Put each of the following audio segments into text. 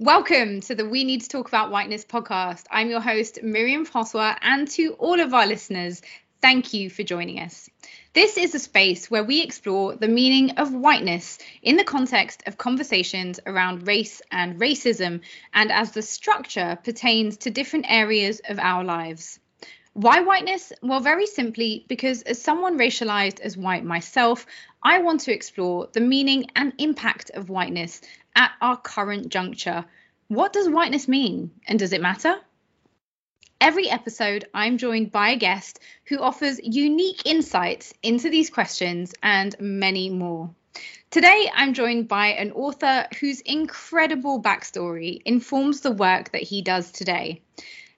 Welcome to the We Need to Talk About Whiteness podcast. I'm your host, Myriam François, and to all of our listeners, thank you for joining us. This is a space where we explore the meaning of whiteness in the context of conversations around race and racism, and as the structure pertains to different areas of our lives. Why whiteness? Well, very simply, because as someone racialized as white myself, I want to explore the meaning and impact of whiteness at our current juncture. What does whiteness mean? And does it matter? Every episode, I'm joined by a guest who offers unique insights into these questions and many more. Today, I'm joined by an author whose incredible backstory informs the work that he does today.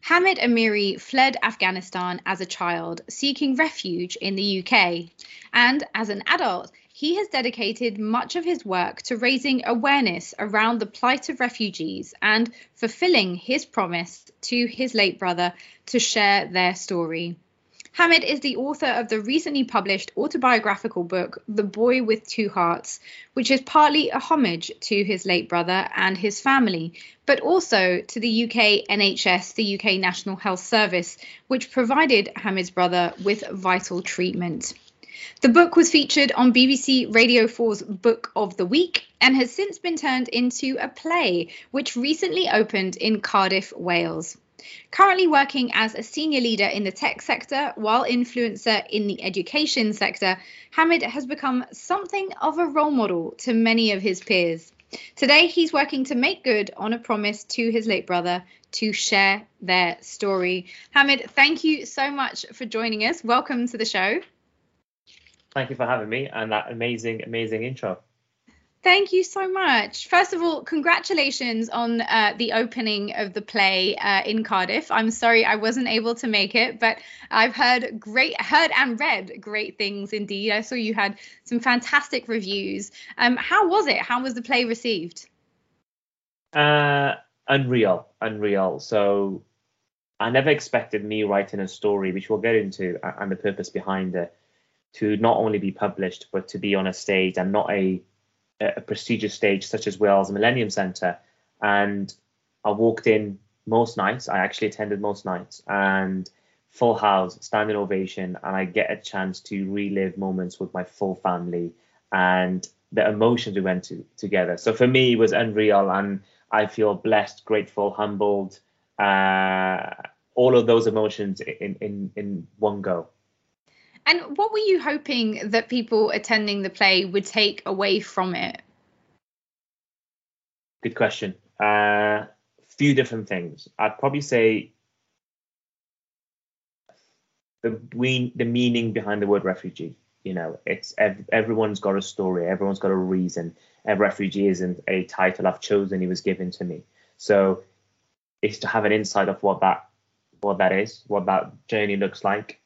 Hamid Amiri fled Afghanistan as a child, seeking refuge in the UK. And as an adult, he has dedicated much of his work to raising awareness around the plight of refugees and fulfilling his promise to his late brother to share their story. Hamid is the author of the recently published autobiographical book, The Boy with Two Hearts, which is partly a homage to his late brother and his family, but also to the UK NHS, the UK National Health Service, which provided Hamid's brother with vital treatment. The book was featured on BBC Radio 4's Book of the Week and has since been turned into a play, which recently opened in Cardiff, Wales. Currently working as a senior leader in the tech sector while influencer in the education sector, Hamid has become something of a role model to many of his peers. Today, he's working to make good on a promise to his late brother to share their story. Hamid, thank you so much for joining us. Welcome to the show. Thank you for having me and that amazing, amazing intro. Thank you so much. First of all, congratulations on uh, the opening of the play uh, in Cardiff. I'm sorry I wasn't able to make it, but I've heard great, heard and read great things indeed. I saw you had some fantastic reviews. Um, how was it? How was the play received? Uh, unreal, unreal. So I never expected me writing a story, which we'll get into, and the purpose behind it to not only be published but to be on a stage and not a a prestigious stage such as Wales Millennium Centre. And I walked in most nights. I actually attended most nights and full house, standing ovation, and I get a chance to relive moments with my full family and the emotions we went to together. So for me, it was unreal, and I feel blessed, grateful, humbled, uh, all of those emotions in in in one go. And what were you hoping that people attending the play would take away from it? Good question. A uh, few different things. I'd probably say the we, the meaning behind the word refugee. You know, it's ev- everyone's got a story. Everyone's got a reason. A refugee isn't a title I've chosen. It was given to me. So it's to have an insight of what that what that is, what that journey looks like,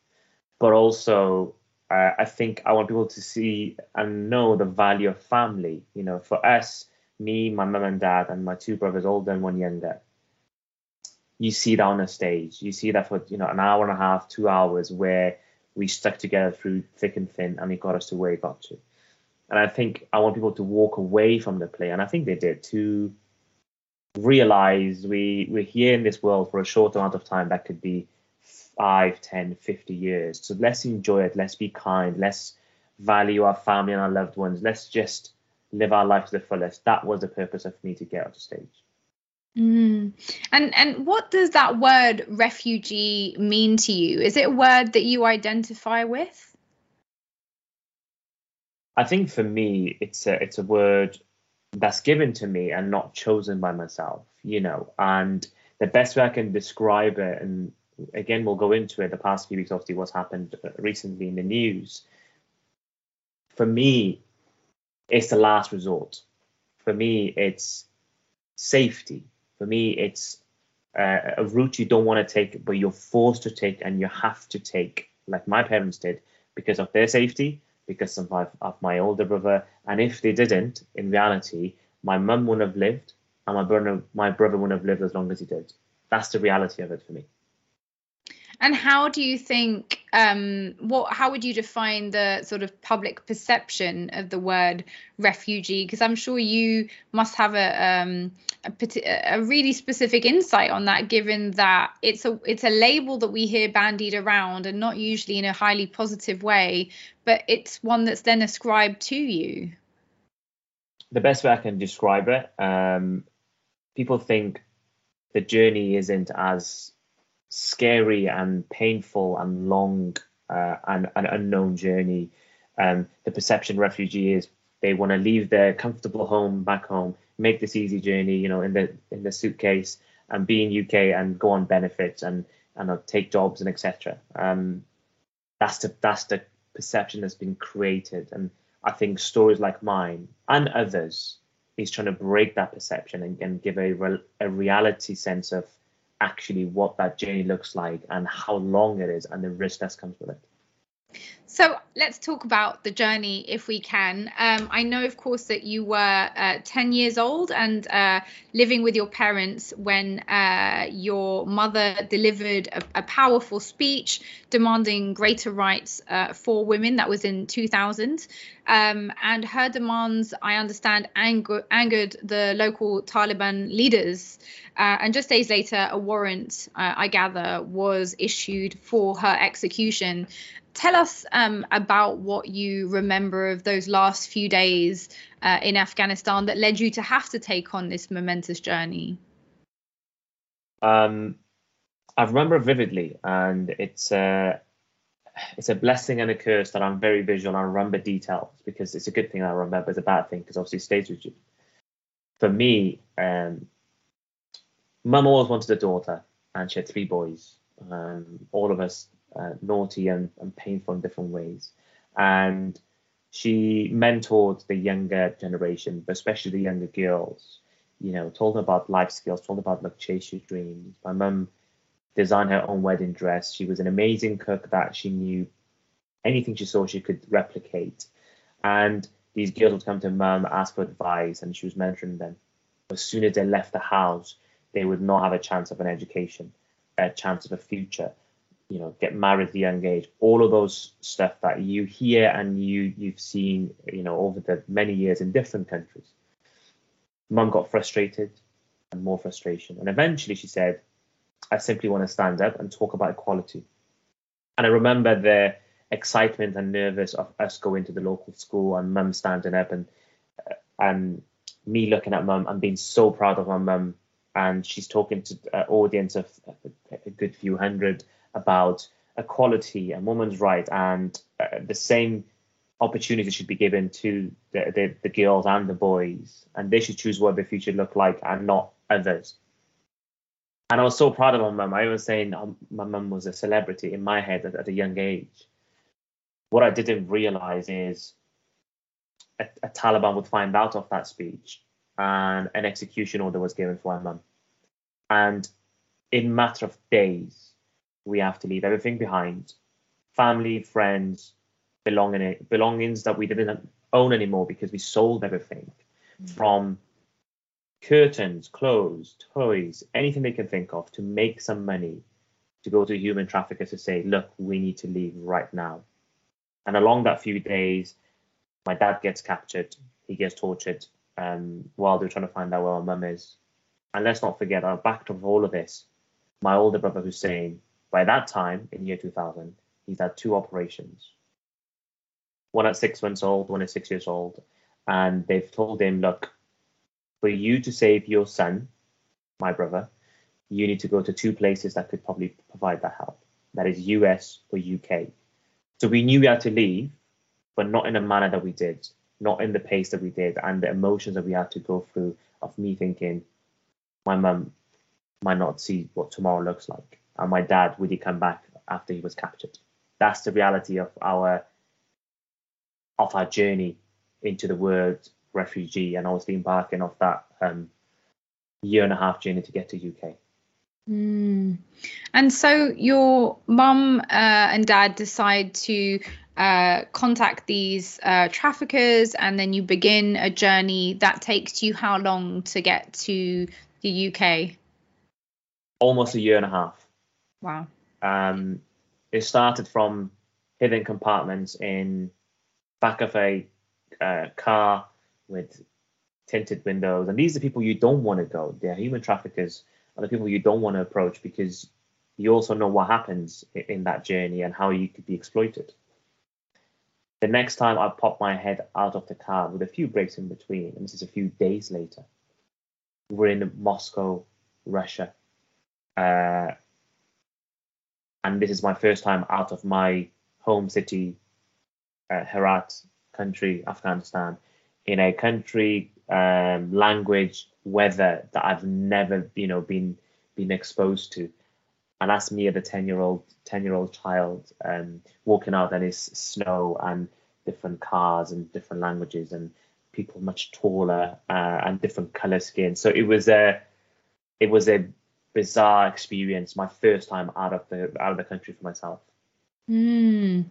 but also uh, I think I want people to see and know the value of family. You know, for us, me, my mum and dad, and my two brothers, older and one younger. You see that on a stage. You see that for you know an hour and a half, two hours, where we stuck together through thick and thin, and it got us to where it got to. And I think I want people to walk away from the play, and I think they did to realize we we're here in this world for a short amount of time that could be 5, 10, 50 years. So let's enjoy it. Let's be kind. Let's value our family and our loved ones. Let's just live our life to the fullest. That was the purpose of me to get off stage. Mm. And and what does that word refugee mean to you? Is it a word that you identify with? I think for me, it's a it's a word that's given to me and not chosen by myself. You know, and the best way I can describe it, and again, we'll go into it the past few weeks, obviously, what's happened recently in the news. For me, it's the last resort. For me, it's safety. For me, it's uh, a route you don't want to take, but you're forced to take and you have to take, like my parents did, because of their safety, because of my, of my older brother. And if they didn't, in reality, my mum wouldn't have lived and my brother, my brother wouldn't have lived as long as he did. That's the reality of it for me. And how do you think, um, what, how would you define the sort of public perception of the word refugee? Because I'm sure you must have a, um, a, a, really specific insight on that, given that it's a, it's a label that we hear bandied around and not usually in a highly positive way, but it's one that's then ascribed to you. The best way I can describe it, um, people think the journey isn't as scary and painful and long uh, and an unknown journey. Um, the perception refugee is they want to leave their comfortable home back home, make this easy journey, you know, in the in the suitcase and be in UK and go on benefits and and uh, take jobs and etc. Um, that's the that's the perception that's been created, and I think stories like mine and others is trying to break that perception and, and give a, re- a reality sense of actually what that journey looks like and how long it is and the risk that comes with it. So let's talk about the journey if we can. Um, I know, of course, that you were uh, 10 years old and uh, living with your parents when uh, your mother delivered a, a, powerful speech demanding greater rights uh, for women. That was in 2000. Um, and her demands, I understand, anger, angered the local Taliban leaders. Uh, and just days later, a warrant, uh, I gather, was issued for her execution tell us um, about what you remember of those last few days uh, in Afghanistan that led you to have to take on this momentous journey. Um, I remember vividly, and it's a it's a blessing and a curse that I'm very visual. and I remember details because it's a good thing I remember. It's a bad thing because obviously it stays with you. For me, um, mum always wanted a daughter, and she had three boys. Um, all of us uh, naughty and, and painful in different ways. And she mentored the younger generation, but especially the younger girls. You know, told them about life skills, told them about like chase your dreams. My mum designed her own wedding dress. She was an amazing cook that she knew anything she saw she could replicate. And these girls would come to mum, ask for advice, and she was mentoring them. As soon as they left the house, they would not have a chance of an education, a chance of a future you know get married at a young age all of those stuff that you hear and you you've seen you know over the many years in different countries. Mum got frustrated and more frustration. And eventually she said i simply want to stand up and talk about equality. And i remember the excitement and nervous of us going to the local school and mum standing up and uh, and me looking at mum and being so proud of my mum. And she's talking to an audience of a good few hundred about equality and women's rights and uh, the same opportunity should be given to the, the, the, girls and the boys. And they should choose what their future look like and not others. And i was so proud of my mum. I was saying um, my mum was a celebrity in my head at, at, a young age. What i didn't realize is a, a taliban would find out of that speech and an execution order was given for my mum. And in matter of days we have to leave everything behind family, friends, belonging, belongings that we didn't own anymore because we sold everything mm-hmm. from curtains, clothes, toys, anything they can think of to make some money to go to human traffickers to say, look, we need to leave right now. And along that few days, my dad gets captured, he gets tortured um, while they're trying to find out where my mum is. And let's not forget, our backdrop of all of this, my older brother Hussein by that time, in year 2000, he's had two operations. One at six months old, one at six years old. And they've told him, look, for you to save your son, my brother, you need to go to two places that could probably provide that help. That is US or UK. So we knew we had to leave, but not in a manner that we did, not in the pace that we did, and the emotions that we had to go through of me thinking, my mum might not see what tomorrow looks like and my dad would he come back after he was captured. That's the reality of our of our journey into the word refugee and i obviously embarking off that um, year and a half journey to get to UK. Mm. And so your mum uh, and dad decide to uh, contact these uh, traffickers, and then you begin a journey that takes you how long to get to the UK? Almost a year and a half. Wow. Um, it started from hidden compartments in back of a uh, car with tinted windows, and these are people you don't want to go. They're human traffickers, and the people you don't want to approach because you also know what happens in that journey and how you could be exploited. The next time I popped my head out of the car with a few breaks in between, and this is a few days later, we're in Moscow, Russia. Uh, and this is my first time out of my home city, uh, Herat country, Afghanistan, in a country, um, language, weather that I've never, you know, been been exposed to. And that's me, the ten year old ten year old child, um, walking out and it's snow and different cars and different languages and people much taller uh, and different color skin. So it was a it was a bizarre experience, my first time out of the out of the country for myself. Mm.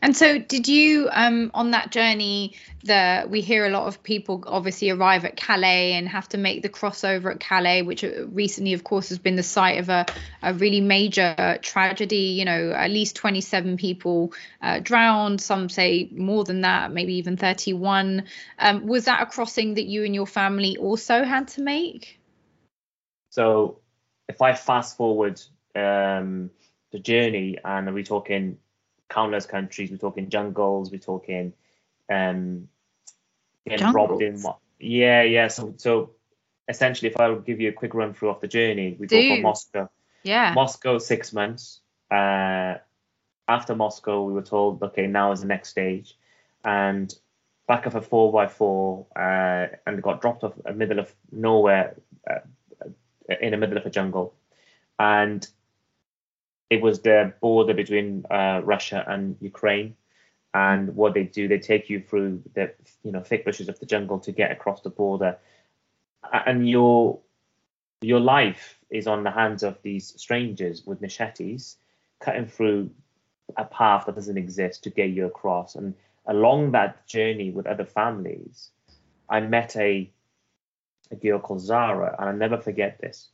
And so, did you um, on that journey? The we hear a lot of people obviously arrive at Calais and have to make the crossover at Calais, which uh, recently, of course, has been the site of a, a really major tragedy. You know, at least 27 people uh, drowned. Some say more than that, maybe even 31. Um, was that a crossing that you and your family also had to make? So, if I fast forward um, the journey, and we're talking countless countries, we're talking jungles, we're talking um, getting robbed in. Yeah, yeah. So, so essentially, if I would give you a quick run through of the journey, we go from Moscow. Yeah. Moscow six months. Uh, after Moscow, we were told, okay, now is the next stage, and back of a four by four, uh, and got dropped off in the middle of nowhere, uh, in the middle of a jungle, and it was the border between uh, Russia and Ukraine. And what they do, they take you through the you know thick bushes of the jungle to get across the border, and your your life is on the hands of these strangers with machetes, cutting through a path that doesn't exist to get you across. And along that journey with other families, I met a a girl called Zara, and I'll never forget this.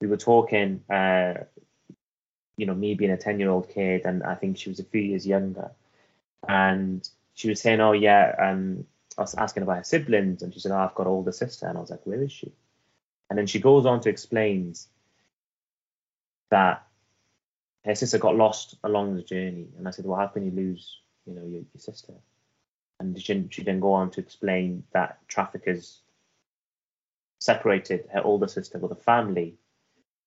We were talking uh, you know, me being a 10 year old kid, and I think she was a few years younger. And she was saying, Oh, yeah, um, I was asking about her siblings, and she said, Oh, I've got an older sister. And I was like, Where is she? And then she goes on to explain that her sister got lost along the journey. And I said, Well, how can you lose, you know, your, your sister? And she, she then go on to explain that traffickers separated her older sister with a family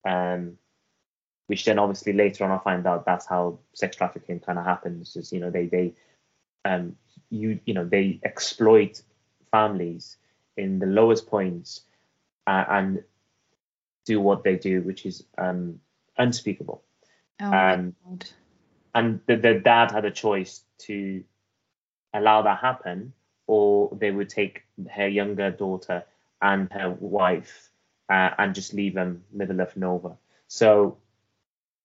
um, which then obviously later on I find out that's how sex trafficking kind of happens. Is you know they they um you you know they exploit families in the lowest points uh, and do what they do, which is um unspeakable. Oh um, and the, the dad had a choice to allow that happen, or they would take her younger daughter and her wife uh, and just leave them middle of nowhere. So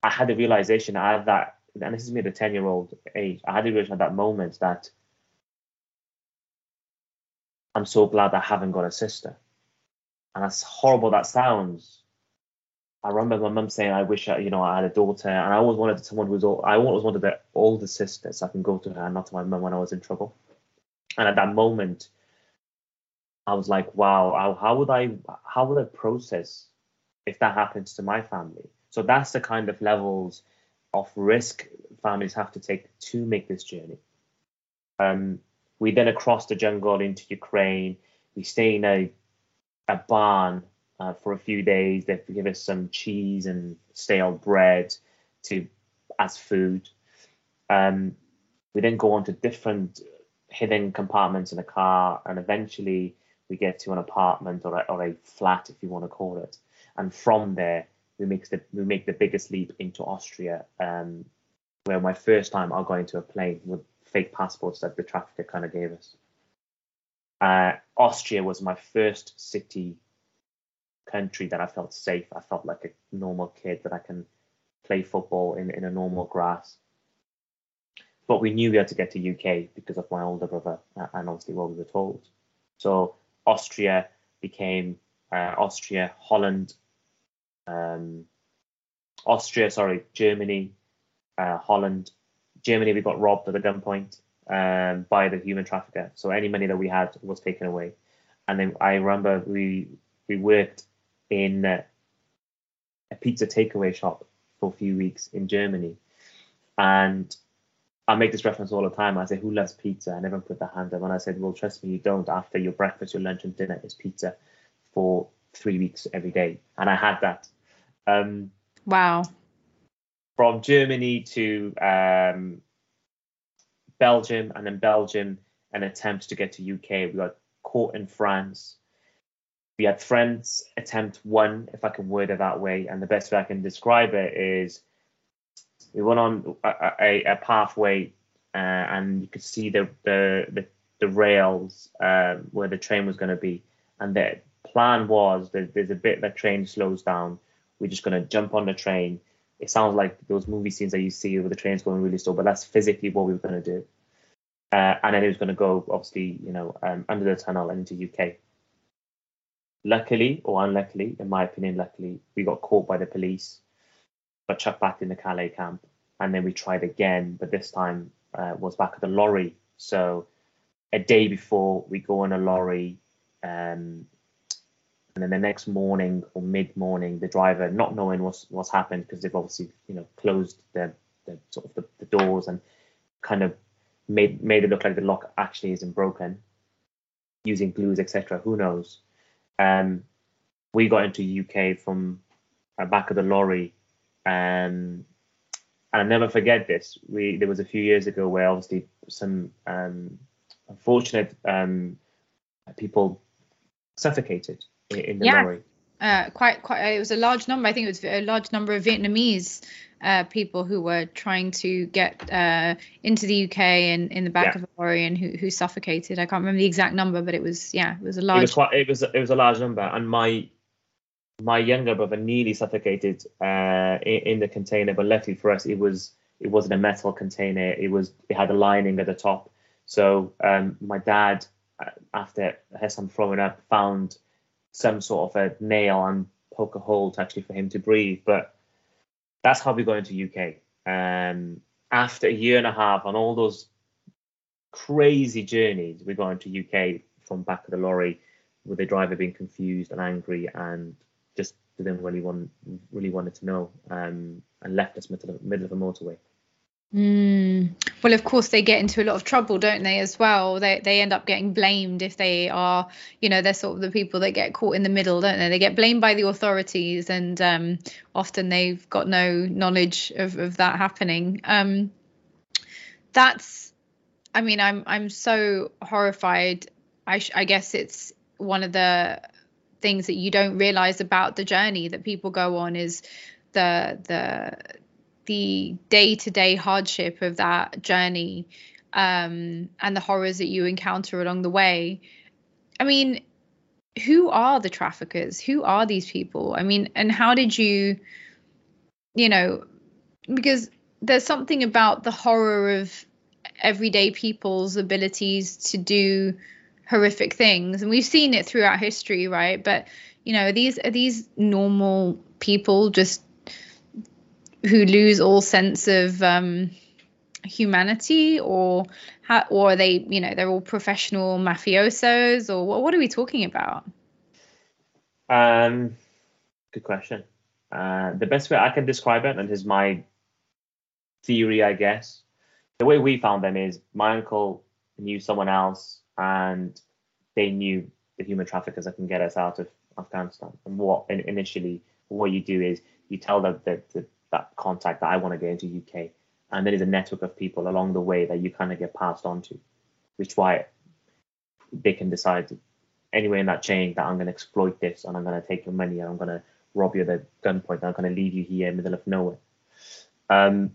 I had the realization at that, and this is me at a 10 year old age, I had the realization at that moment that I'm so glad I haven't got a sister. And as horrible that sounds, I remember my mum saying, I wish I, you know, I had a daughter, and I always wanted someone who was, I always wanted the older sister so I can go to her and not to my mum when I was in trouble. And at that moment, I was like, wow, how, how would I, how would I process if that happens to my family? So that's the kind of levels of risk families have to take to make this journey. Um, we then across the jungle into Ukraine. We stay in a a barn uh, for a few days. They give us some cheese and stale bread to as food. Um, we then go on to different hidden compartments in the car, and eventually we get to an apartment or a, or a flat, if you want to call it. And from there, we make the we make the biggest leap into Austria, um, where my first time I got into a plane with fake passports that the trafficker kind of gave us. Uh, Austria was my first city country that I felt safe. I felt like a normal kid that I can play football in, in a normal grass. But we knew we had to get to UK because of my older brother and obviously what we were told. So Austria became uh, Austria, Holland, um, Austria, sorry, Germany, uh, Holland. Germany, we got robbed at the gunpoint um, by the human trafficker. So any money that we had was taken away. And then I remember we we worked in a pizza takeaway shop for a few weeks in Germany, and I make this reference all the time. I say, "Who loves pizza?" And everyone put their hand up, and I said, "Well, trust me, you don't. After your breakfast, your lunch, and dinner is pizza for three weeks every day." And I had that. Um, wow. From Germany to um, Belgium, and then Belgium, an attempt to get to UK. We got caught in France. We had friends attempt one, if I can word it that way, and the best way I can describe it is we went on a, a, a pathway uh, and you could see the the the, the rails uh, where the train was going to be, and the plan was that there's a bit that train slows down. We're just going to jump on the train. It sounds like those movie scenes that you see where the train's going really slow, but that's physically what we were going to do. Uh, and then it was going to go, obviously, you know, um, under the tunnel and into UK. Luckily, or unluckily, in my opinion, luckily, we got caught by the police got chucked back in the Calais camp, and then we tried again, but this time uh, was back at the lorry. So a day before we go on a lorry, um, and then the next morning or mid morning, the driver, not knowing what's what's happened because they've obviously you know closed the, the sort of the, the doors and kind of made made it look like the lock actually isn't broken using glues etc who knows um we got into uk from uh, back of the lorry um, and I'll never forget this. We there was a few years ago where obviously some um, unfortunate um, people suffocated in, in the yeah. lorry. Uh, quite, quite. It was a large number. I think it was a large number of Vietnamese uh, people who were trying to get uh, into the UK and in the back yeah. of a lorry and who, who suffocated. I can't remember the exact number, but it was yeah, it was a large. It was quite. It was. It was a large number, and my my younger brother nearly suffocated uh, in, in, the container, but luckily for us, it was it wasn't a metal container. It was it had a lining at the top. So um, my dad, uh, after Hassan throwing up, found some sort of a nail and poke a hole to actually for him to breathe. But that's how we got into UK. Um, after a year and a half on all those crazy journeys, we got into UK from back of the lorry with the driver being confused and angry and just didn't really want really wanted to know um, and left us middle of, middle of a motorway. Mm. Well, of course, they get into a lot of trouble, don't they? As well, they they end up getting blamed if they are, you know, they're sort of the people that get caught in the middle, don't they? They get blamed by the authorities, and um, often they've got no knowledge of of that happening. Um, that's, I mean, I'm I'm so horrified. I sh- I guess it's one of the things that you don't realize about the journey that people go on is the the the day-to-day hardship of that journey um, and the horrors that you encounter along the way. I mean who are the traffickers? Who are these people? I mean and how did you you know because there's something about the horror of everyday people's abilities to do horrific things. And we've seen it throughout history right? But you know these are these normal people just who lose all sense of um, humanity? Or how, or they you know they're all professional mafiosos? Or what, what are we talking about? Um good question. Uh, the best way i can describe it and is my theory i guess the way we found them is my uncle knew someone else and they knew the human traffickers that can get us out of Afghanistan. And what initially what you do is you tell them that, that that contact that I want to get into UK, and there is a network of people along the way that you kind of get passed on to, which why they can decide anywhere in that chain that I'm going to exploit this and I'm going to take your money and I'm going to rob you at the gunpoint and I'm going to leave you here in the middle of nowhere. Um,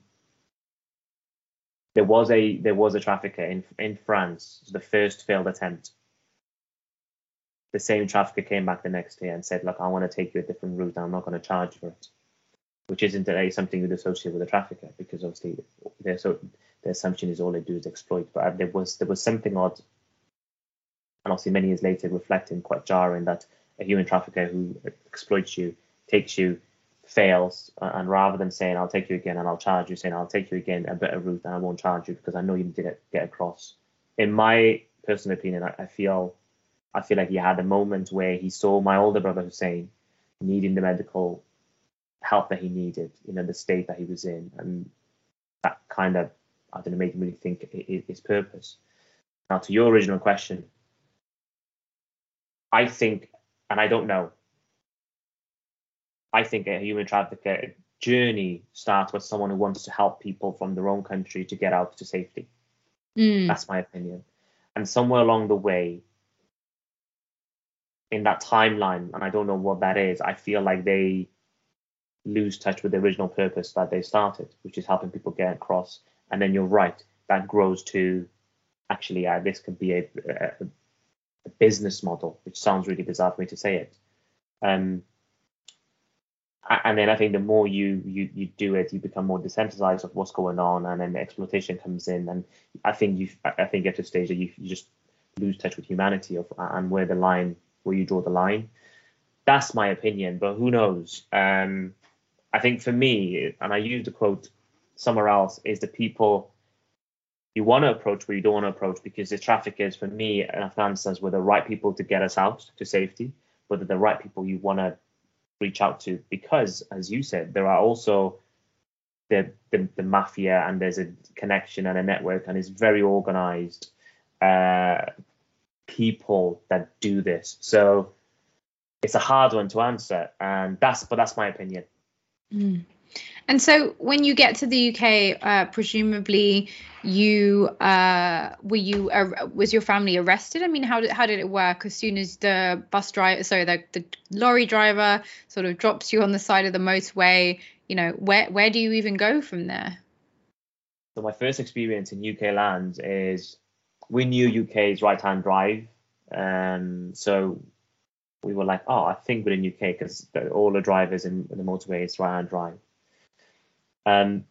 there was a there was a trafficker in in France, the first failed attempt. The same trafficker came back the next day and said, "Look, I want to take you a different route. I'm not going to charge for it," which isn't a, something you'd associate with a trafficker because obviously so the assumption is all they do is exploit. But uh, there was there was something odd, and obviously many years later, reflecting quite jarring that a human trafficker who exploits you takes you fails, and rather than saying I'll take you again and I'll charge you, saying I'll take you again a better route and I won't charge you because I know you did it get across. In my personal opinion, I, I feel I feel like he had a moment where he saw my older brother Hussein needing the medical help that he needed, you know, the state that he was in, and that kind of I don't know made him really think his purpose. Now, to your original question, I think, and I don't know, I think a human trafficker journey starts with someone who wants to help people from their own country to get out to safety. Mm. That's my opinion. And somewhere along the way, in that timeline, and I don't know what that is, I feel like they lose touch with the original purpose that they started, which is helping people get across. And then you're right, that grows to actually, uh, this could be a, a, a, business model, which sounds really bizarre for me to say it. Um, and then I think the more you you you do it, you become more desensitized of what's going on, and then the exploitation comes in. And I think you I think at a stage that you, you just lose touch with humanity of and where the line where you draw the line. That's my opinion, but who knows? Um, I think for me, and I used the quote somewhere else, is the people you want to approach where you don't want to approach because the traffickers for me in Afghanistan were the right people to get us out to safety, but they're the right people you want to reach out to because, as you said, there are also the, the, the mafia and there's a connection and a network and it's very organized uh, people that do this. So it's a hard one to answer, and that's but that's my opinion. Mm. And so, when you get to the UK, uh, presumably you uh, were you uh, was your family arrested? I mean, how did how did it work? As soon as the bus driver, sorry, the, the lorry driver sort of drops you on the side of the motorway, you know, where where do you even go from there? So my first experience in UK lands is we knew UK's right hand drive, um, so we were like, oh, I think we're in UK because all the drivers in, in the motorway is right hand drive. Um,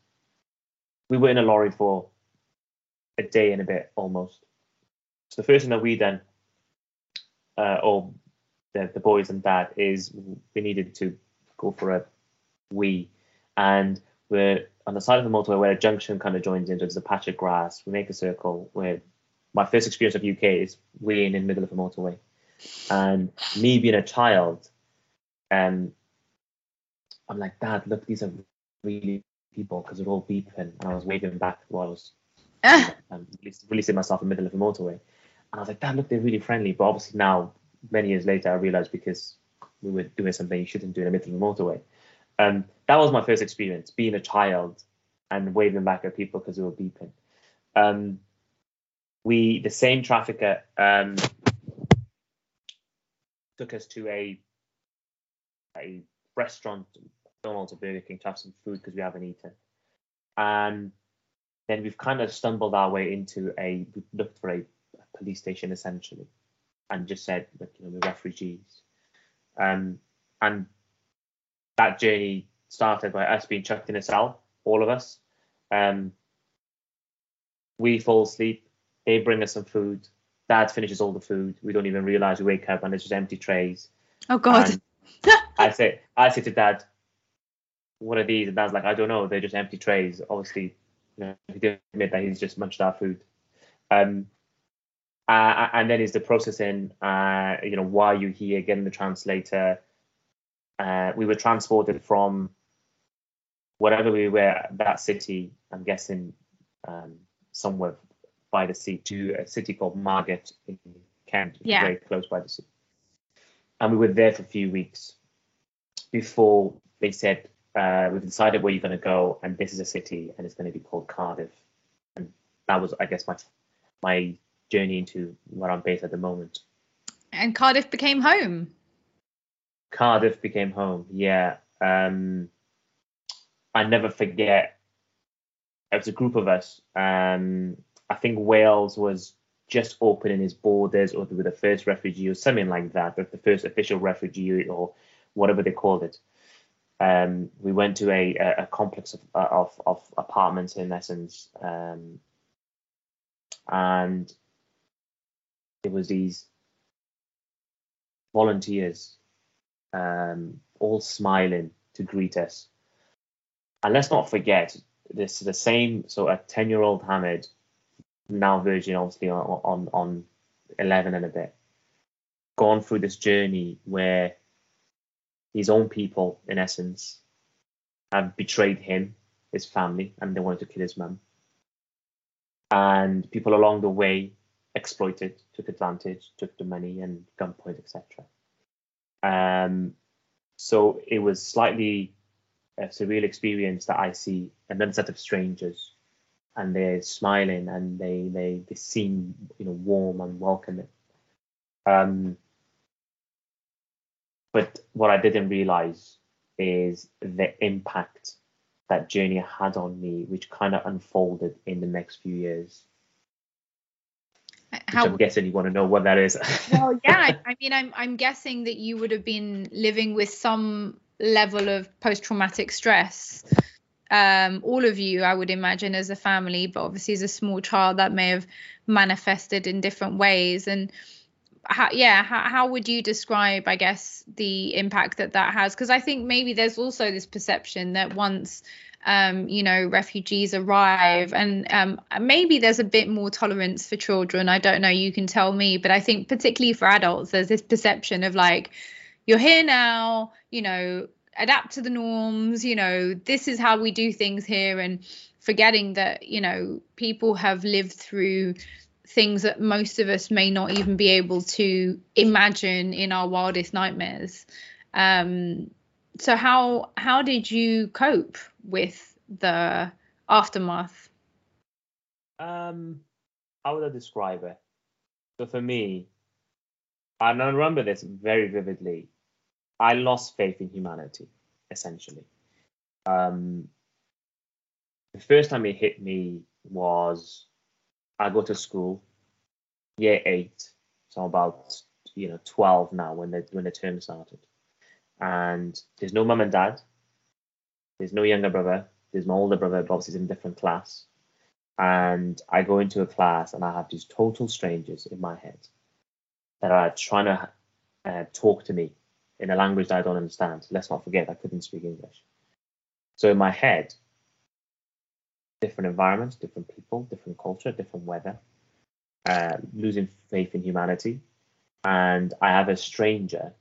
we were in a lorry for a day and a bit almost. So the first thing that we then, uh, or the, the boys and dad, is we needed to go for a wee, and we're on the side of the motorway where a junction kind of joins into. There's a patch of grass. We make a circle. Where my first experience of UK is weeing in the middle of a motorway, and me being a child, um, I'm like, Dad, look, these are really people because they're all beeping, and I was waving back while I was um, releasing myself in the middle of a motorway. And I was like, Dad, look, they're really friendly. But obviously now, many years later, I realized because we were doing something you shouldn't do in the middle of a motorway. Um, that was my first experience, being a child and waving back at people because they were beeping. Um, we, the same trafficker, um, took us to a a restaurant McDonald's or Burger King to have some food because we haven't eaten. And then we've kind of stumbled our way into a, we looked for a, a police station essentially and just said, you know, we're refugees. Um, and that journey started by us being chucked in a cell, all of us. Um, we fall asleep, they bring us some food. Dad finishes all the food. We don't even realize we wake up and there's just empty trays. Oh God. I say, I say to Dad, what are these? And Dad's like, I don't know. They're just empty trays. Obviously, you know, he did admit that he's just munched our food. Um, uh, and then is the processing, uh, you know, why are you here, getting the translator. Uh, we were transported from wherever we were, that city, I'm guessing um, somewhere by the sea, to a city called Margate in Kent, yeah. very close by the sea. And we were there for a few weeks before they said, uh, we've decided where you're going to go, and this is a city, and it's going to be called Cardiff. And that was, I guess, my my journey into where I'm based at the moment. And Cardiff became home. Cardiff became home. Yeah. Um, I never forget. It was a group of us. Um, I think Wales was just opening its borders, or with the first refugee, or something like that, the first official refugee, or whatever they called it um, we went to a, a complex of, of, of apartments in essence, um, and it was these volunteers, um, all smiling, to greet us. And let's not forget, this is the same. So a ten year old Hamid, now Virgin, obviously on, on on eleven and a bit, gone through this journey where his own people, in essence, have betrayed him, his family, and they wanted to kill his mum. And people along the way exploited, took advantage, took the money and gunpoint, etc. Um, so it was slightly a surreal experience that I see another set of strangers and they're smiling and they they, they seem you know warm and welcoming. Um, but what I didn't realize is the impact that journey had on me, which kind of unfolded in the next few years. How, I'm guessing you want to know what that is. well, yeah, I mean, I'm I'm guessing that you would have been living with some level of post-traumatic stress. Um, all of you, I would imagine, as a family, but obviously as a small child, that may have manifested in different ways. And how, yeah, how, how would you describe, I guess, the impact that that has? Because I think maybe there's also this perception that once um, you know, refugees arrive, and um, maybe there's a bit more tolerance for children. I don't know. You can tell me, but I think particularly for adults, there's this perception of like, you're here now, you know, adapt to the norms. You know, this is how we do things here, and forgetting that you know people have lived through things that most of us may not even be able to imagine in our wildest nightmares. Um, so how how did you cope with the aftermath? Um, how would I describe it? So for me, and I remember this very vividly. I lost faith in humanity, essentially. Um, the first time it hit me was I go to school, year eight, so I'm about you know 12 now when the when the term started and there's no mum and dad, there's no younger brother, there's my older brother, but obviously he's in a different class. And I go into a class and I have these total strangers in my head that are trying to uh, talk to me in a language that I don't understand. Let's not forget I couldn't speak English. So in my head, different environments, different people, different culture, different weather, uh, losing faith in humanity. And I have a stranger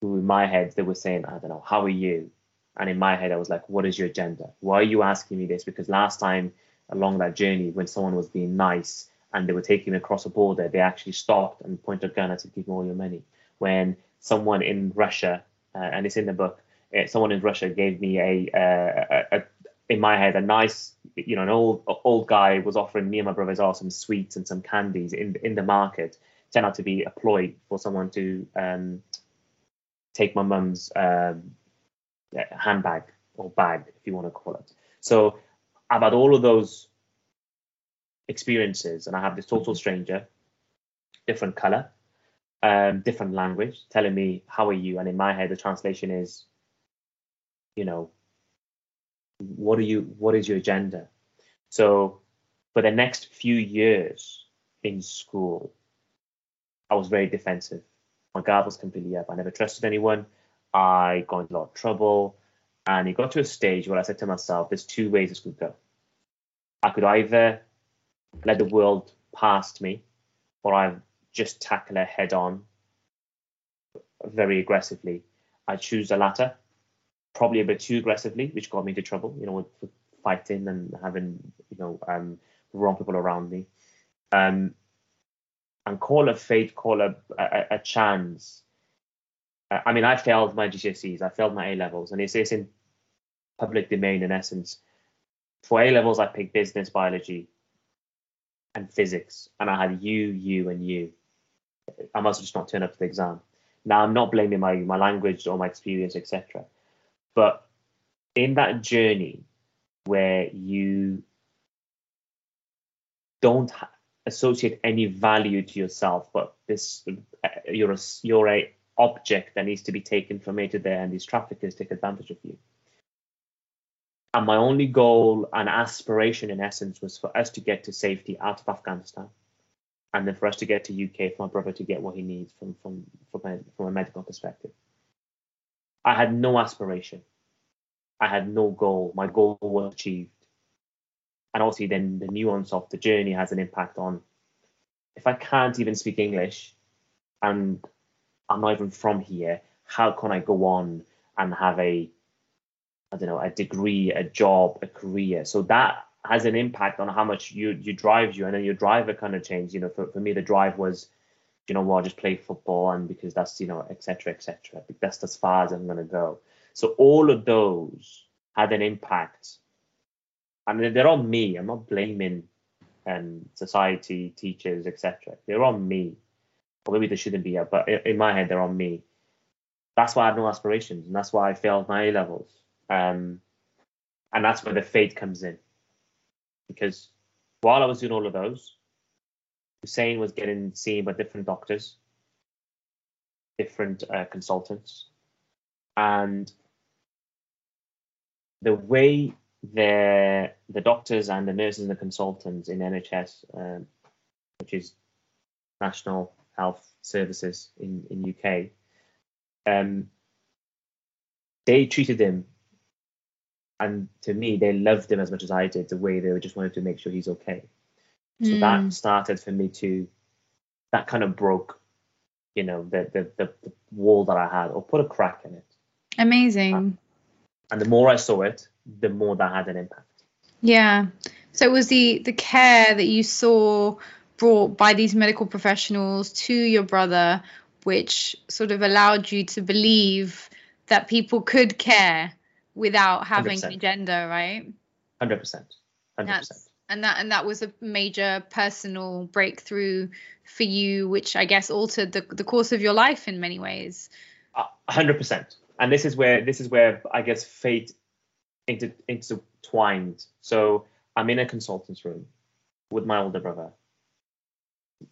who in my head they were saying, I don't know, how are you? And in my head, I was like, what is your agenda? Why are you asking me this? Because last time along that journey, when someone was being nice and they were taking me across a border, they actually stopped and pointed a gun and said, give me all your money. When someone in Russia, uh, and it's in the book, uh, someone in Russia gave me a, uh, a, a, in my head, a nice, you know, an old old guy was offering me and my brothers all some sweets and some candies in in the market. Turned out to be a ploy for someone to um, take my mum's um, handbag or bag, if you want to call it. So I've had all of those experiences, and I have this total stranger, different color, um, different language, telling me how are you, and in my head the translation is, you know, what are you? What is your agenda? So for the next few years in school, I was very defensive my guard was completely up. I never trusted anyone. I got into a lot of trouble. And it got to a stage where I said to myself, there's two ways this could go. I could either let the world past me, or I just tackle it head on very aggressively. I choose the latter, probably a bit too aggressively, which got me into trouble, you know, with, fighting and having, you know, um, wrong people around me. Um, and call a fate, call a, a, a chance. Uh, I mean, I failed my GCSEs, I failed my A levels, and it's, it's in public domain in essence. For A levels, I picked business, biology, and physics, and I had you, you, and you. I must have just not turned up to the exam. Now, I'm not blaming my my language or my experience, etc. But in that journey where you don't associate any value to yourself, but this uh, you're a, you're a object that needs to be taken from A to there, and these traffickers take advantage of you. And my only goal and aspiration, in essence, was for us to get to safety out of Afghanistan, and then for us to get to UK for my brother to get what he needs from from from a, from a medical perspective. I had no aspiration. I had no goal. My goal was achieved. And obviously, then the nuance of the journey has an impact on if I can't even speak English and I'm not even from here, how can I go on and have a, I don't know, a degree, a job, a career? So that has an impact on how much you you drive you, and then your driver kind of changed. You know, for, for me, the drive was, you know, I'll just play football, and because that's you know, etc. etc. That's as far as I'm gonna go. So all of those had an impact. I mean, they're on me. I'm not blaming um, society, teachers, etc. They're on me. Or maybe they shouldn't be, but in my head, they're on me. That's why I have no aspirations, and that's why I failed my A levels. Um, and that's where the fate comes in. Because while I was doing all of those, Hussein was getting seen by different doctors, different uh, consultants, and the way the the doctors and the nurses and the consultants in NHS, um, which is National Health Services in in UK, um, they treated him, and to me, they loved him as much as I did. The way they just wanted to make sure he's okay. So mm. that started for me to, that kind of broke, you know, the, the the the wall that I had, or put a crack in it. Amazing. and the more I saw it, the more that had an impact. Yeah. So it was the the care that you saw brought by these medical professionals to your brother, which sort of allowed you to believe that people could care without having 100%. an agenda, right? Hundred percent. Hundred percent. And that and that was a major personal breakthrough for you, which I guess altered the the course of your life in many ways. hundred percent. And this is where this is where I guess fate inter- intertwined. So I'm in a consultant's room with my older brother.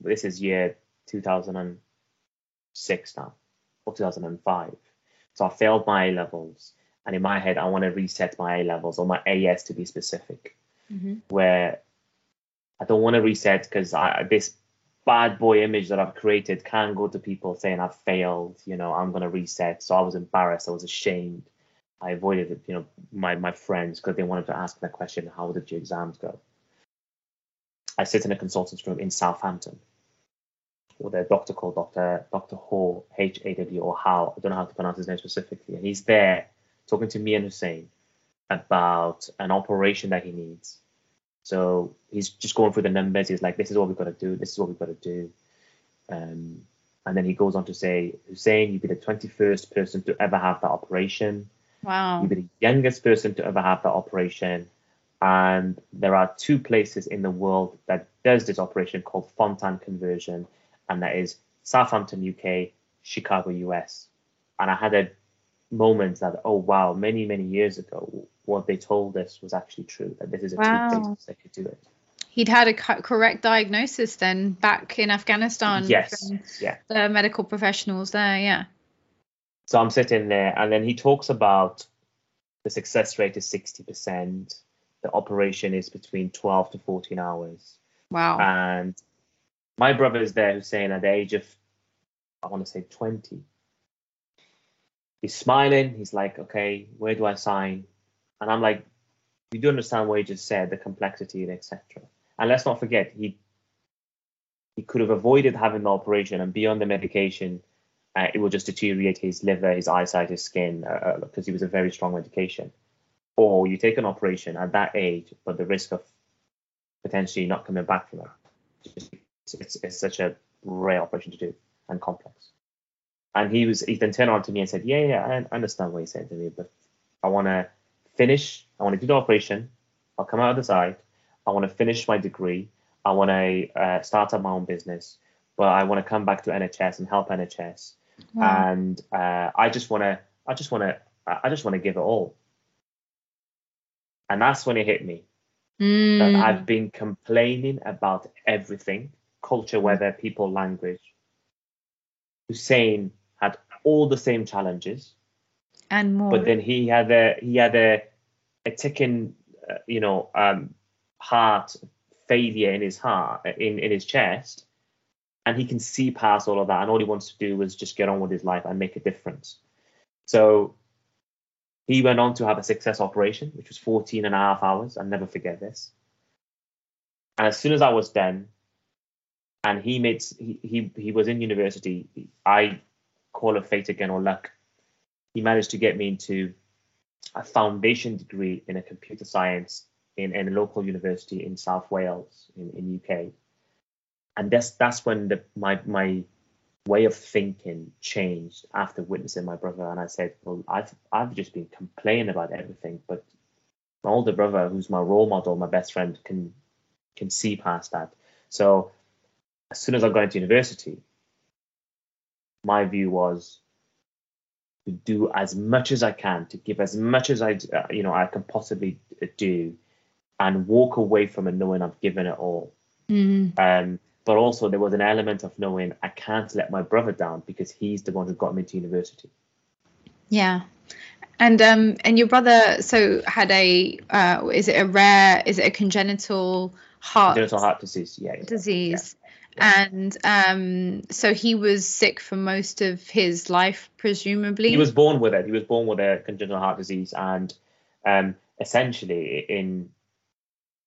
This is year 2006 now, or 2005. So I failed my A levels, and in my head, I want to reset my A levels or my AS to be specific, mm-hmm. where I don't want to reset because this bad boy image that I've created can go to people saying I've failed, you know, I'm going to reset. So I was embarrassed, I was ashamed. I avoided it, you know my my friends because they wanted to ask that question. How did your exams go? I sit in a consultant's room in Southampton with a doctor called Dr. Dr. Haw, H A W or How. I don't know how to pronounce his name specifically. And he's there talking to me and Hussein about an operation that he needs. So he's just going through the numbers. He's like, this is what we've got to do. This is what we've got to do. Um, and then he goes on to say, Hussein, you'd be the 21st person to ever have that operation. Wow. You'd be the youngest person to ever have that operation. And there are two places in the world that does this operation called Fontan conversion, and that is Southampton, UK, Chicago, US. And I had a moment that, oh wow, many, many years ago, what they told us was actually true, that this is a wow. places that could do it. He'd had a correct diagnosis then back in Afghanistan. Yes. yeah. The medical professionals there, yeah. So I'm sitting there, and then he talks about the success rate is 60%. The operation is between 12 to 14 hours. Wow. And my brother is there who's saying at the age of, I want to say 20. He's smiling. He's like, okay, where do I sign? And I'm like, you do understand what he just said, the complexity and etc. And let's not forget, he he could have avoided having the operation and be on the medication uh, it will just deteriorate his liver, his eyesight, his skin, because uh, uh he was a very strong medication. Or you take an operation at that age, but the risk of potentially not coming back from it, it's, it's, such a rare operation to do and complex. And he was he then turned on to me and said, yeah, yeah, I understand what you're saying to me, but I want to finish. I want to do the operation. I'll come out of the side. I want to finish my degree. I want to uh, start up my own business, but I want to come back to NHS and help NHS wow. and uh, I just want to, I just want to, I just want to give it all. And that's when it hit me mm. that I've been complaining about everything, culture, weather, people, language. Hussein had all the same challenges, and more. But then he had a he had a a ticking, uh, you know, um, heart failure in his heart in in his chest and he can see past all of that and all he wants to do is just get on with his life and make a difference so He went on to have a success operation, which was 14 and a half hours. I'll never forget this. And as soon as I was done, and he made he he, he was in university, I call it fate again or luck. He managed to get me into a foundation degree in a computer science in, in a local university in South Wales in, in UK. And that's that's when the my my way of thinking changed after witnessing my brother. And I said, Well, I've I've just been complaining about everything, but my older brother, who's my role model, my best friend, can can see past that. So as soon as I got into university, my view was to do as much as I can, to give as much as I, uh, you know, I can possibly do, and walk away from it knowing I've given it all. Mm. Um, but also there was an element of knowing I can't let my brother down because he's the one who got me to university. Yeah. And um and your brother so had a uh is it a rare is it a congenital heart Congenital heart disease, yeah. yeah. disease? And um so he was sick for most of his life presumably. He was born with it. He was born with a congenital heart disease and um essentially in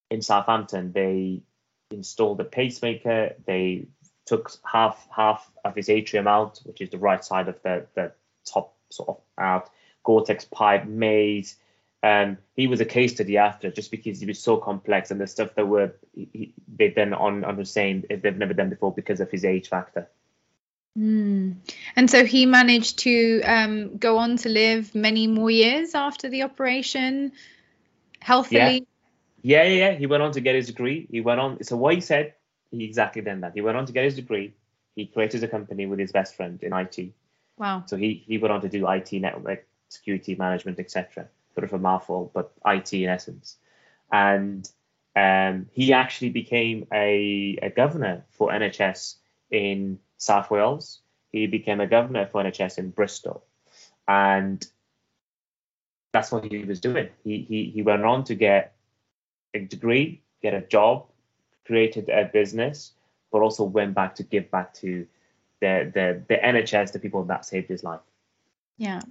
in Southampton they installed a pacemaker. They took half half of his atrium out, which is the right side of the the top sort of out. Gore-Tex pipe made. Um, he was a case study after just because he was so complex and the stuff that were he, they've done on on Hussein they've never done before because of his age factor. Mm. And so he managed to um, go on to live many more years after the operation, healthily. Yeah, yeah, yeah. He went on to get his degree. He went on. So what he said, he exactly done that. He went on to get his degree. He created a company with his best friend in IT. Wow. So he he went on to do IT network security management, etc. Sort of a mouthful, but IT in essence. And um, he actually became a, a governor for NHS in South Wales. He became a governor for NHS in Bristol, and that's what he was doing. He he he went on to get a degree, get a job, created a business, but also went back to give back to the the the NHS, the people that saved his life. Yeah.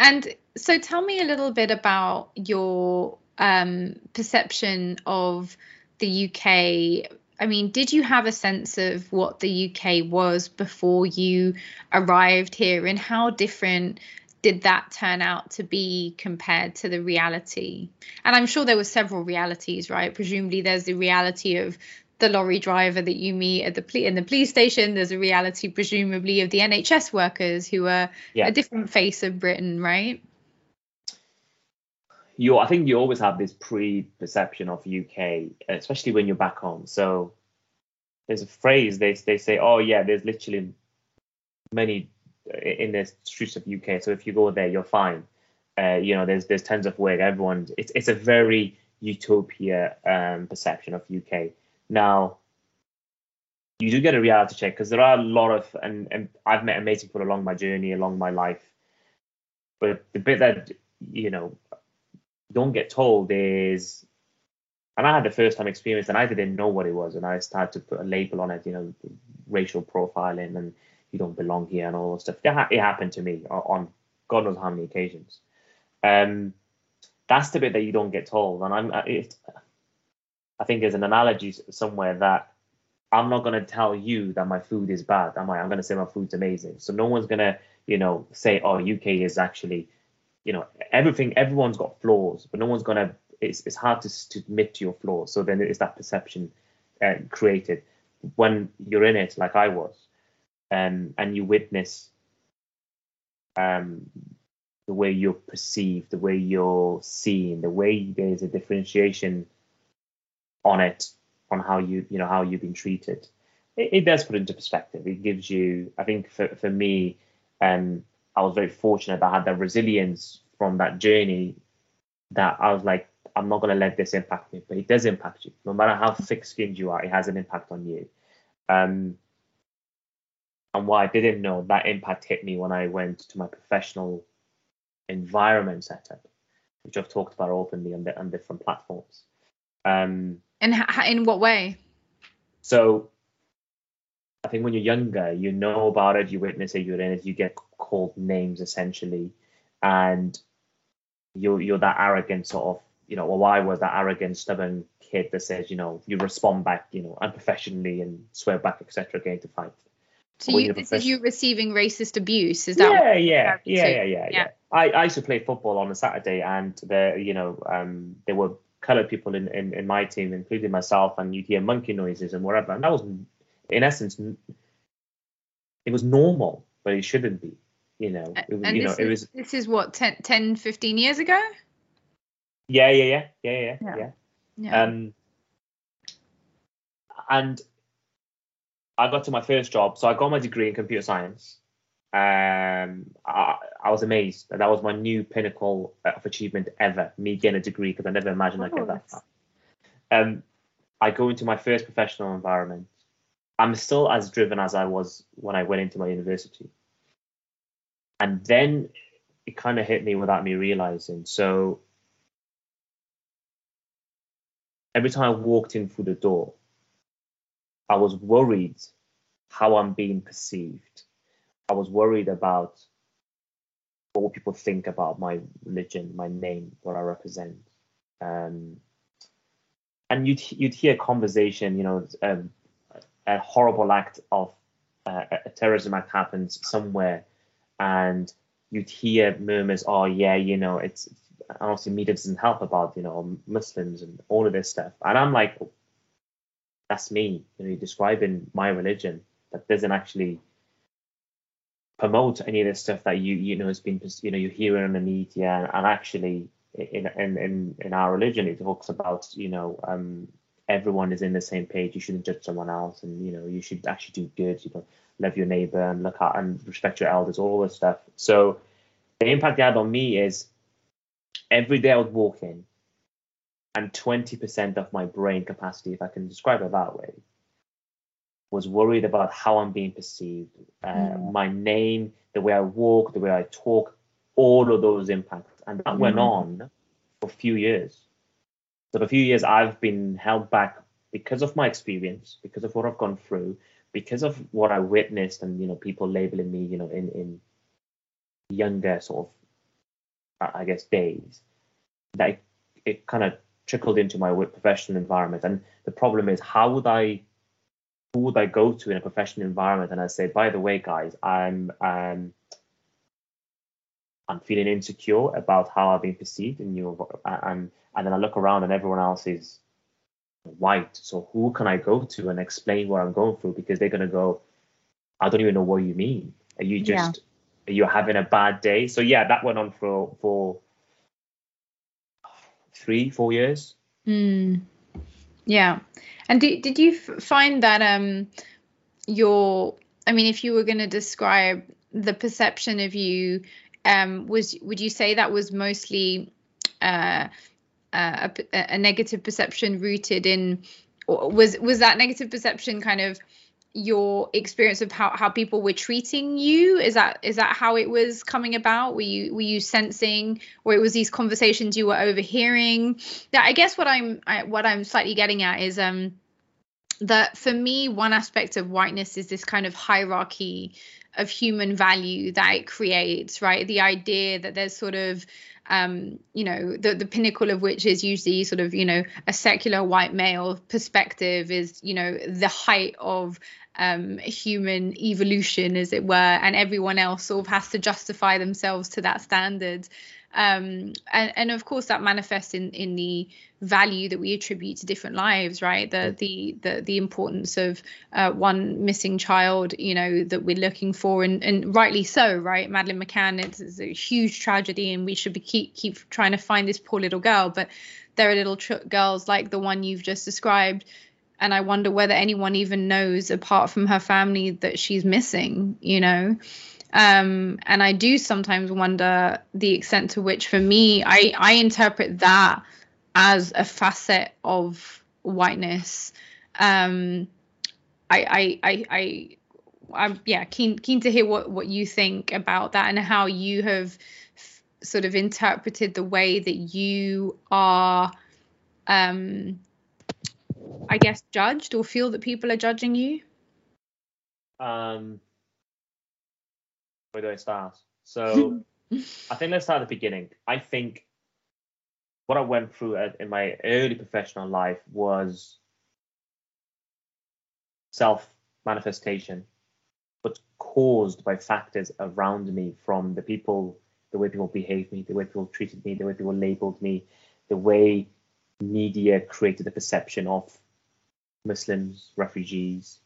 And so tell me a little bit about your um, perception of the UK. I mean, did you have a sense of what the UK was before you arrived here, and how different did that turn out to be compared to the reality? And I'm sure there were several realities, right? Presumably, there's the reality of the lorry driver that you meet at the ple- in the police station. There's a reality, presumably, of the NHS workers who are Yeah. a different face of Britain, right? you I think you always have this pre-perception of UK, especially when you're back home. So there's a phrase they they say, oh yeah, there's literally many in the streets of UK. So if you go there, you're fine. Uh, you know, there's there's tons of work. Everyone, it's it's a very utopia um, perception of UK. Now, you do get a reality check because there are a lot of and and I've met amazing people along my journey, along my life. But the bit that you know don't get told is and I had the first time experience and I didn't know what it was and I started to put a label on it, you know, racial profiling and you don't belong here and all that stuff. It, ha- it happened to me on, God knows how many occasions. Um, that's the bit that you don't get told, and I'm. I think there's an analogy somewhere that I'm not gonna tell you that my food is bad. I'm like, I'm gonna say my food's amazing. So no one's gonna, you know, say, oh, UK is actually, you know, everything. Everyone's got flaws, but no one's gonna. It's it's hard to to admit to your flaws. So then it's that perception uh, created when you're in it, like I was, um, and you witness um, the way you're perceived, the way you're seen, the way there's a differentiation on it, on how you you know how you've been treated. It, it does put into perspective. It gives you, I think, for for me, um, I was very fortunate. That I had that resilience from that journey that I was like, I'm not going to let this impact me, but it does impact you. No matter how thick-skinned you are, it has an impact on you. Um, and what I didn't know, that impact hit me when I went to my professional environment setup, which I've talked about openly on, the, on different platforms. Um, And in what way? so I think when you're younger, you know about it, you witness it, you're in it, you get called names essentially. And you're you're that arrogant sort of you know, or I was that arrogant, stubborn kid that says, you know, you respond back, you know, unprofessionally and swear back, etc., going to fight. So you, this is you receiving racist abuse, is that? Yeah, yeah, yeah, yeah, yeah, yeah, I, I used to play football on a Saturday, and there, you know, um, there were colored people in, in, in my team, including myself, and you'd hear monkey noises and whatever, and that was, in essence, it was normal, but it shouldn't be. You know, it, and you know, is, it was. This is what 10, 10, 15 years ago. Yeah, yeah, yeah, yeah, yeah, yeah. yeah. yeah. Um, and I got to my first job, so I got my degree in computer science. Um, I, I was amazed that was my new pinnacle of achievement ever. Me getting a degree because I never imagined I'd get that far. Um, I go into my first professional environment. I'm still as driven as I was when I went into my university. And then it kind of hit me without me realizing. So every time I walked in through the door, I was worried how I'm being perceived. I was worried about what people think about my religion, my name, what I represent. Um, and you'd you'd hear conversation, you know, um, a horrible act of uh, a terrorism act happens somewhere, and you'd hear murmurs, "Oh yeah, you know, it's honestly media doesn't help about you know Muslims and all of this stuff. And I'm like, that's me. You know, describing my religion that doesn't actually promote any of this stuff that you you know has been you know you hear in the media and actually in in in, in our religion it talks about you know um everyone is in the same page. You shouldn't judge someone else and you know you should actually do good you know love your neighbor and look at and respect your elders all this stuff. So the impact it had on me is every day I would walk in, and 20% of my brain capacity, if I can describe it that way, was worried about how I'm being perceived, uh, mm. my name, the way I walk, the way I talk, all of those impacts. And that mm. went on for a few years. So for a few years, I've been held back because of my experience, because of what I've gone through, because of what I witnessed, and you know, people labeling me, you know, in in younger sort of I guess, days, that it, it kind of trickled into my professional environment. And the problem is, how would I, would I go to in a professional environment? And I say, by the way, guys, I'm, um, I'm feeling insecure about how I've been perceived, and you, and and then I look around and everyone else is white. So who can I go to and explain what I'm going through? Because they're gonna go, I don't even know what you mean. Are you just you're having a bad day. So yeah, that went on for for three, four years. Mm. Yeah. And did did you find that um your I mean, if you were going to describe the perception of you, um, was would you say that was mostly uh, uh a, a negative perception rooted in, was was that negative perception kind of your experience of how, how people were treating you? Is that is that how it was coming about? Were you were you sensing or it was these conversations you were overhearing? That i guess what i'm I, what i'm slightly getting at is um that for me one aspect of whiteness is this kind of hierarchy of human value that it creates right the idea that there's sort of um, you know, the, the pinnacle of which is usually sort of, you know, a secular white male perspective is, you know, the height of um, human evolution, as it were, and everyone else sort of has to justify themselves to that standard. Um, and, and of course that manifests in in the value that we attribute to different lives right? The the the, the importance of uh, one missing child you know that we're looking for. And, and rightly so right? Madeleine McCann it's, it's a huge tragedy and we should be keep keep trying to find this poor little girl. But there are little tr- girls like the one you've just described. And I wonder whether anyone even knows apart from her family that she's missing, you know. Um, and I do sometimes wonder the extent to which, for me, I I interpret that as a facet of whiteness. Um, I I I. I I'm yeah keen keen to hear what what you think about that and how you have f- sort of interpreted the way that you are um I guess, judged or feel that people are judging you? Um, where do I start? So I think let's start at the beginning. I think what I went through in my early professional life was self manifestation, but caused by factors around me from the people, the way people behaved me, the way people treated me, the way people labeled me, the way media created the perception of Muslims, refugees,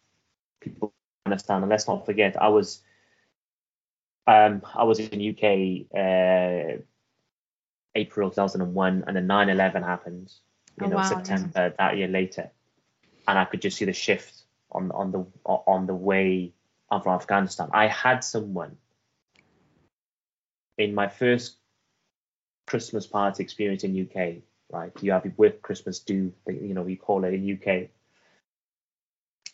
people understand. And let's not forget, I was um, I was in UK uh, April 2001, and then 9/11 happened. You oh, know, wow, September that year later, and I could just see the shift on on the on the way I'm from Afghanistan. I had someone in my first Christmas party experience in UK. Right, you have with Christmas do you know we call it in UK.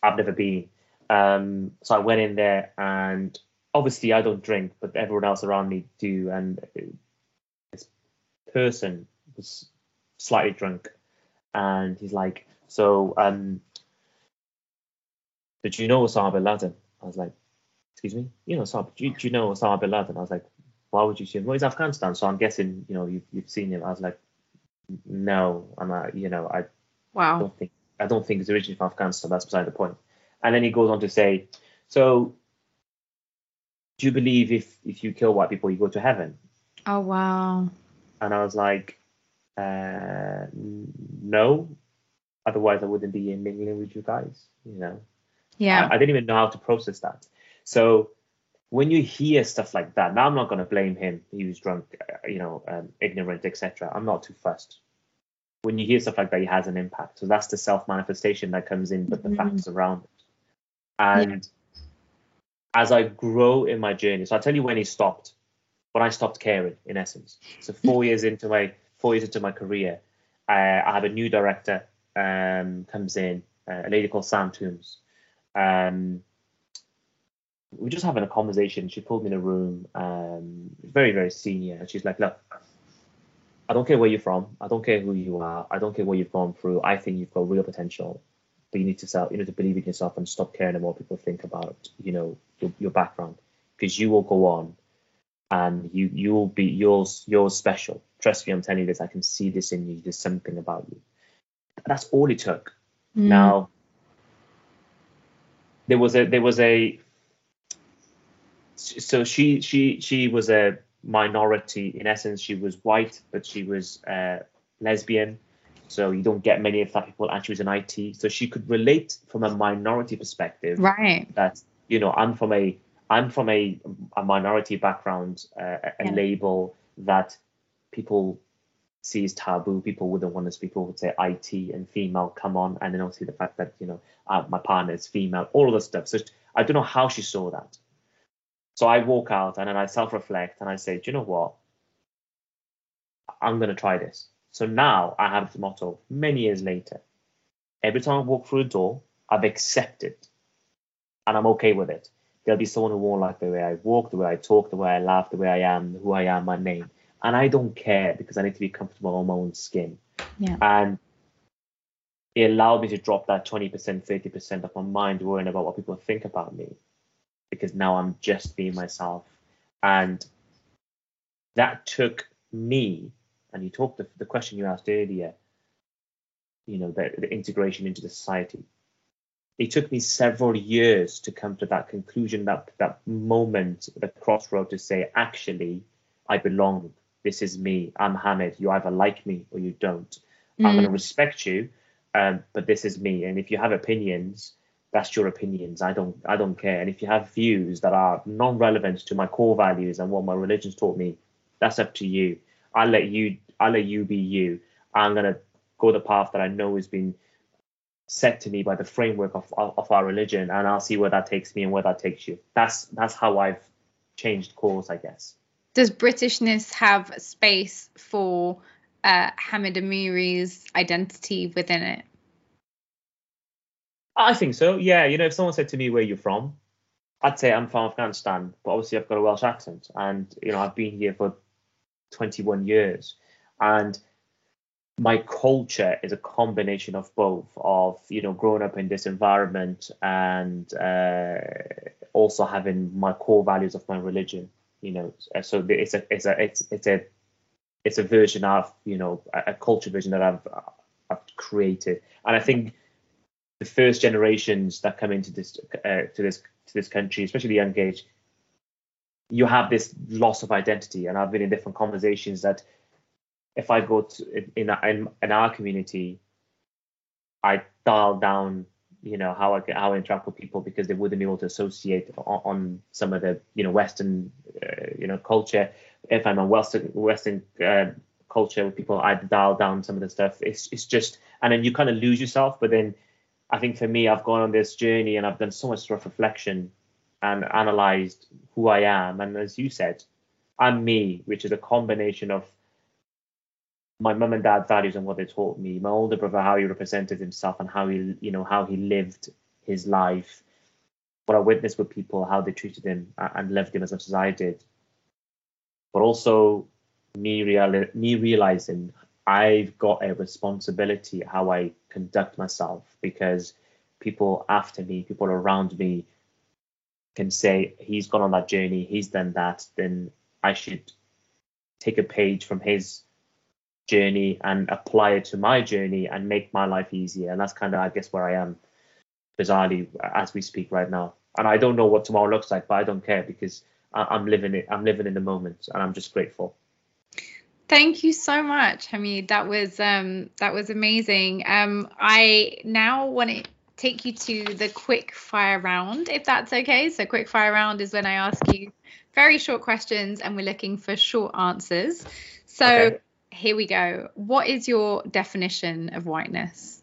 I've never been, um, so I went in there and obviously I don't drink, but everyone else around me do, and this person was slightly drunk, and he's like, "So, um, did you know Osama bin Laden?" I was like, "Excuse me, you know, Osama, do, you, do you know Osama bin Laden?" I was like, "Why would you see him?" Well, he's Afghanistan, so I'm guessing, you know, you've, you've seen him. I was like, "No," and I, you know, I wow. don't think I don't think he's originally from Afghanistan. That's beside the point. And then he goes on to say, "So do you believe if if you kill white people you go to heaven? Oh wow. And i was like uh, no. Otherwise i wouldn't be in mingling with you guys you know? Yeah. I, I, didn't even know how to process that. So when you hear stuff like that now i'm not going to blame him. He was drunk uh, you know um, ignorant etc i'm not too fussed. When you hear stuff like that it has an impact. So that's the self manifestation that comes in but the mm-hmm. facts around it. And yeah as I grow in my journey. So I'll tell you when he stopped. When I stopped caring, in essence. So four years into my four years into my career, uh, I have a new director um, comes in, uh, a lady called Sam Toombs. Um, we are just having a conversation. She pulled me in a room, um, very very senior, and she's like, "Look, I don't care where you're from. I don't care who you are. I don't care what you've gone through. I think you've got real potential but you need to self, you need to believe in yourself and stop caring about what people think about, you know, your, your background, because you will go on, and you you will be yours you're special. Trust me, I'm telling you this. I can see this in you. There's something about you. That's all it took. Mm. Now, there was a there was a so she she she was a minority in essence. She was white, but she was uh, lesbian so you don't get many of that people and she was in IT. So she could relate from a minority perspective. Right. That, you know, I'm from a I'm from a, a minority background, uh, a yeah. label that people see as taboo. People wouldn't want to speak. people would say IT and female, come on. And then obviously the fact that, you know, uh, my partner is female, all of this stuff. So I don't know how she saw that. So I walk out and then I self reflect and I say, do you know what? I'm going to try this. So now I have the motto many years later. Every time I walk through a door, I've accepted and I'm okay with it. There'll be someone who won't like the way I walk, the way I talk, the way I laugh, the way I am, who I am, my name. And I don't care because I need to be comfortable on my own skin. Yeah. And it allowed me to drop that 20%, 30% of my mind worrying about what people think about me because now I'm just being myself. And that took me and you talked the, the question you asked earlier, you know, the, the integration into the society. It took me several years to come to that conclusion, that that moment, the crossroad to say, actually, I belong. This is me. I'm Hamid. You either like me or you don't. Mm. I'm going to respect you, um, but this is me. And if you have opinions, that's your opinions. I don't I don't care. And if you have views that are non-relevant to my core values and what my religion's taught me, that's up to you. I'll let you I'll let you be you. I'm gonna go the path that I know has been set to me by the framework of, of, of our religion, and I'll see where that takes me and where that takes you. That's that's how I've changed course, I guess. Does Britishness have space for uh, Hamid Amiri's identity within it? I think so. Yeah, you know, if someone said to me where you're from, I'd say I'm from Afghanistan, but obviously I've got a Welsh accent, and you know I've been here for 21 years. And my culture is a combination of both of you know growing up in this environment and uh, also having my core values of my religion you know so it's a it's a it's it's a it's a version of you know a, a culture version that I've I've created, and I think the first generations that come into this uh, to this to this country, especially the young age, you have this loss of identity. And I've been in different conversations that if I go to in in, in our community, I dial down you know how I how I interact with people because they wouldn't be able to associate on, on some of the you know Western uh, you know culture. If I'm a Western Western uh, culture with people, I dial down some of the stuff. It's it's just and then you kind of lose yourself. But then I think for me, I've gone on this journey and I've done so much self reflection and analyzed who I am. And as you said, I'm me, which is a combination of my mum and dad values and what they taught me, my older brother how he represented himself and how he you know how he lived his life, what I witnessed with people, how they treated him and loved him as much as I did. But also me real me realizing I've got a responsibility how I conduct myself because people after me, people around me can say he's gone on that journey, he's done that, then I should take a page from his journey and apply it to my journey and make my life easier. And that's kind of, I guess, where I am bizarrely as we speak right now. And I don't know what tomorrow looks like, but I don't care because I'm living it. I'm living in the moment, and I'm just grateful. Thank you so much, Hamid. That was um, that was amazing. Um, I now want to take you to the quick fire round, if that's okay. So, quick fire round is when I ask you very short questions, and we're looking for short answers. So, okay here we go. What is your definition of whiteness?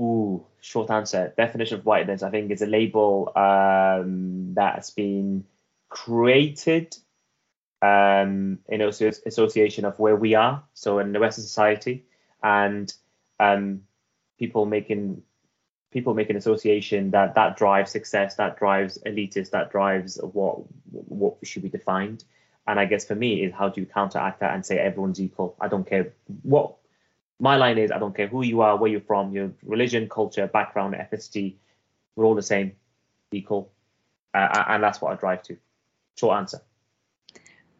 Ooh, short answer. Definition of whiteness, I think, is a label um, that's been created um, in association of where we are, so in the Western society, and um, people making people make an association that that drives success, that drives elitist, that drives what what should be defined. And I guess for me is how do you counteract that and say everyone's equal? I don't care what my line is. I don't care who you are, where you're from, your religion, culture, background, ethnicity. We're all the same, equal, uh, and that's what I drive to. Short answer.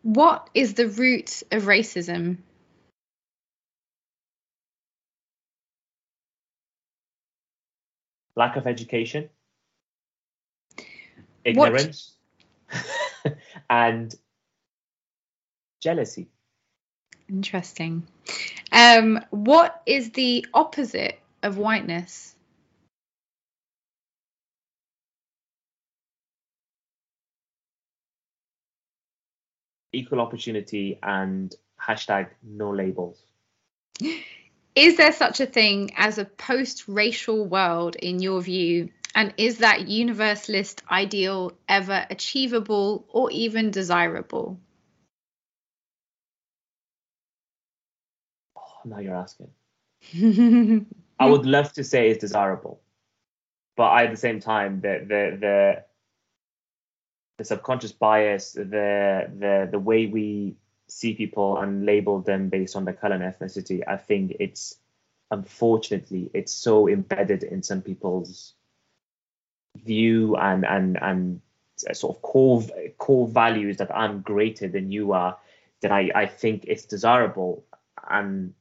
What is the root of racism? Lack of education, ignorance, and jealousy. Interesting. Um, what is the opposite of whiteness? Equal opportunity and hashtag no labels. Is there such a thing as a post racial world in your view? And is that universalist ideal ever achievable or even desirable? Now you're asking. I would love to say it's desirable, but at the same time, the the the the subconscious bias, the the the way we see people and label them based on their color and ethnicity, I think it's unfortunately it's so embedded in some people's view and and and sort of core core values that I'm greater than you are that I I think it's desirable and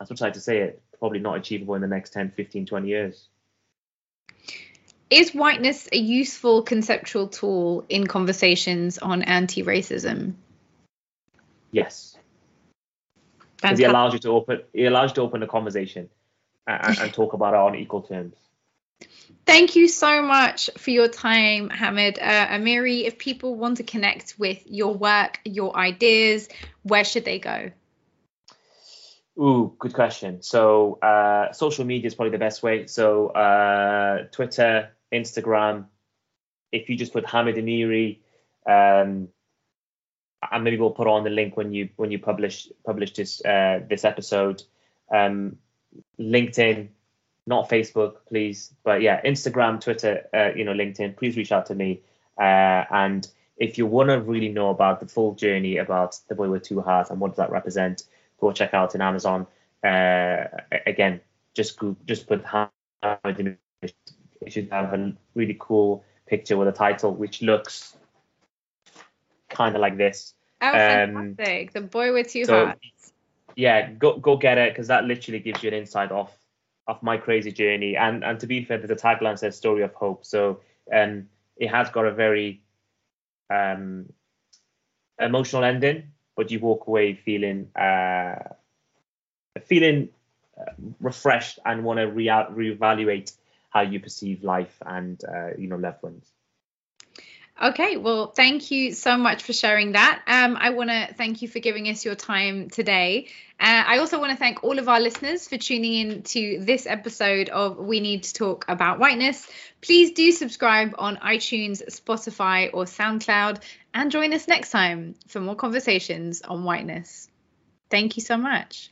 as much as I to say it, probably not achievable in the next 10, 15, 20 years. Is whiteness a useful conceptual tool in conversations on anti racism? Yes. Because it allows you to open it allows you to open a conversation and, and talk about it on equal terms. Thank you so much for your time, Hamid. Uh, Amiri, if people want to connect with your work, your ideas, where should they go? Ooh, good question. So uh, social media is probably the best way. So uh, Twitter, Instagram. If you just put Hamid Amiri, um, and maybe we'll put on the link when you when you publish publish this uh, this episode. Um, LinkedIn, not Facebook, please. But yeah, Instagram, Twitter, uh, you know, LinkedIn. Please reach out to me. Uh, and if you want to really know about the full journey about the boy with two hearts and what does that represent, go check out in Amazon. Uh, again, just go, just put Hamid. It should have a really cool picture with a title which looks kind of like this. Oh, fantastic! the boy with two so, hearts. Yeah, go go get it because that literally gives you an insight off of my crazy journey. And and to be fair, the tagline says "Story of Hope," so um, it has got a very um, emotional ending, but you walk away feeling uh, feeling uh, refreshed and want to re- reevaluate how you perceive life and uh, you know loved ones. Okay, well, thank you so much for sharing that. Um, I want to thank you for giving us your time today. Uh, I also want to thank all of our listeners for tuning in to this episode of We Need to Talk About Whiteness. Please do subscribe on iTunes, Spotify, or SoundCloud, and join us next time for more conversations on whiteness. Thank you so much.